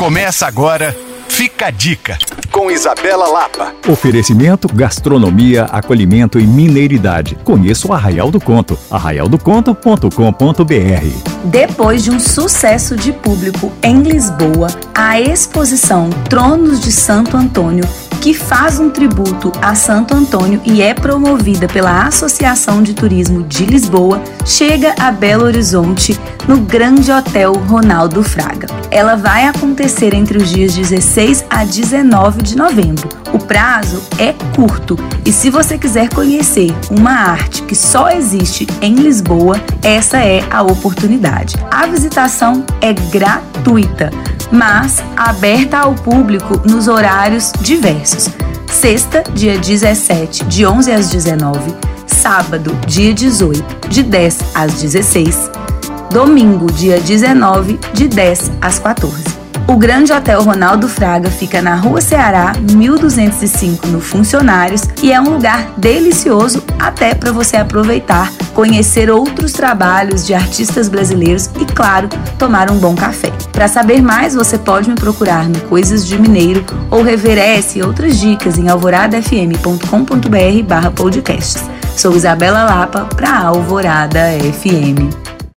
Começa agora, fica a dica, com Isabela Lapa. Oferecimento, gastronomia, acolhimento e mineiridade. Conheça o Arraial do Conto, arraialdoconto.com.br. Depois de um sucesso de público em Lisboa, a exposição Tronos de Santo Antônio que faz um tributo a Santo Antônio e é promovida pela Associação de Turismo de Lisboa, chega a Belo Horizonte no Grande Hotel Ronaldo Fraga. Ela vai acontecer entre os dias 16 a 19 de novembro. O prazo é curto e se você quiser conhecer uma arte que só existe em Lisboa, essa é a oportunidade. A visitação é gratuita mas aberta ao público nos horários diversos. Sexta, dia 17, de 11 às 19. Sábado, dia 18, de 10 às 16. Domingo, dia 19, de 10 às 14. O Grande Hotel Ronaldo Fraga fica na Rua Ceará, 1205, no Funcionários, e é um lugar delicioso até para você aproveitar, conhecer outros trabalhos de artistas brasileiros e, claro, tomar um bom café. Para saber mais, você pode me procurar no Coisas de Mineiro ou rever essa e outras dicas em alvoradafm.com.br/podcasts. Sou Isabela Lapa para Alvorada FM.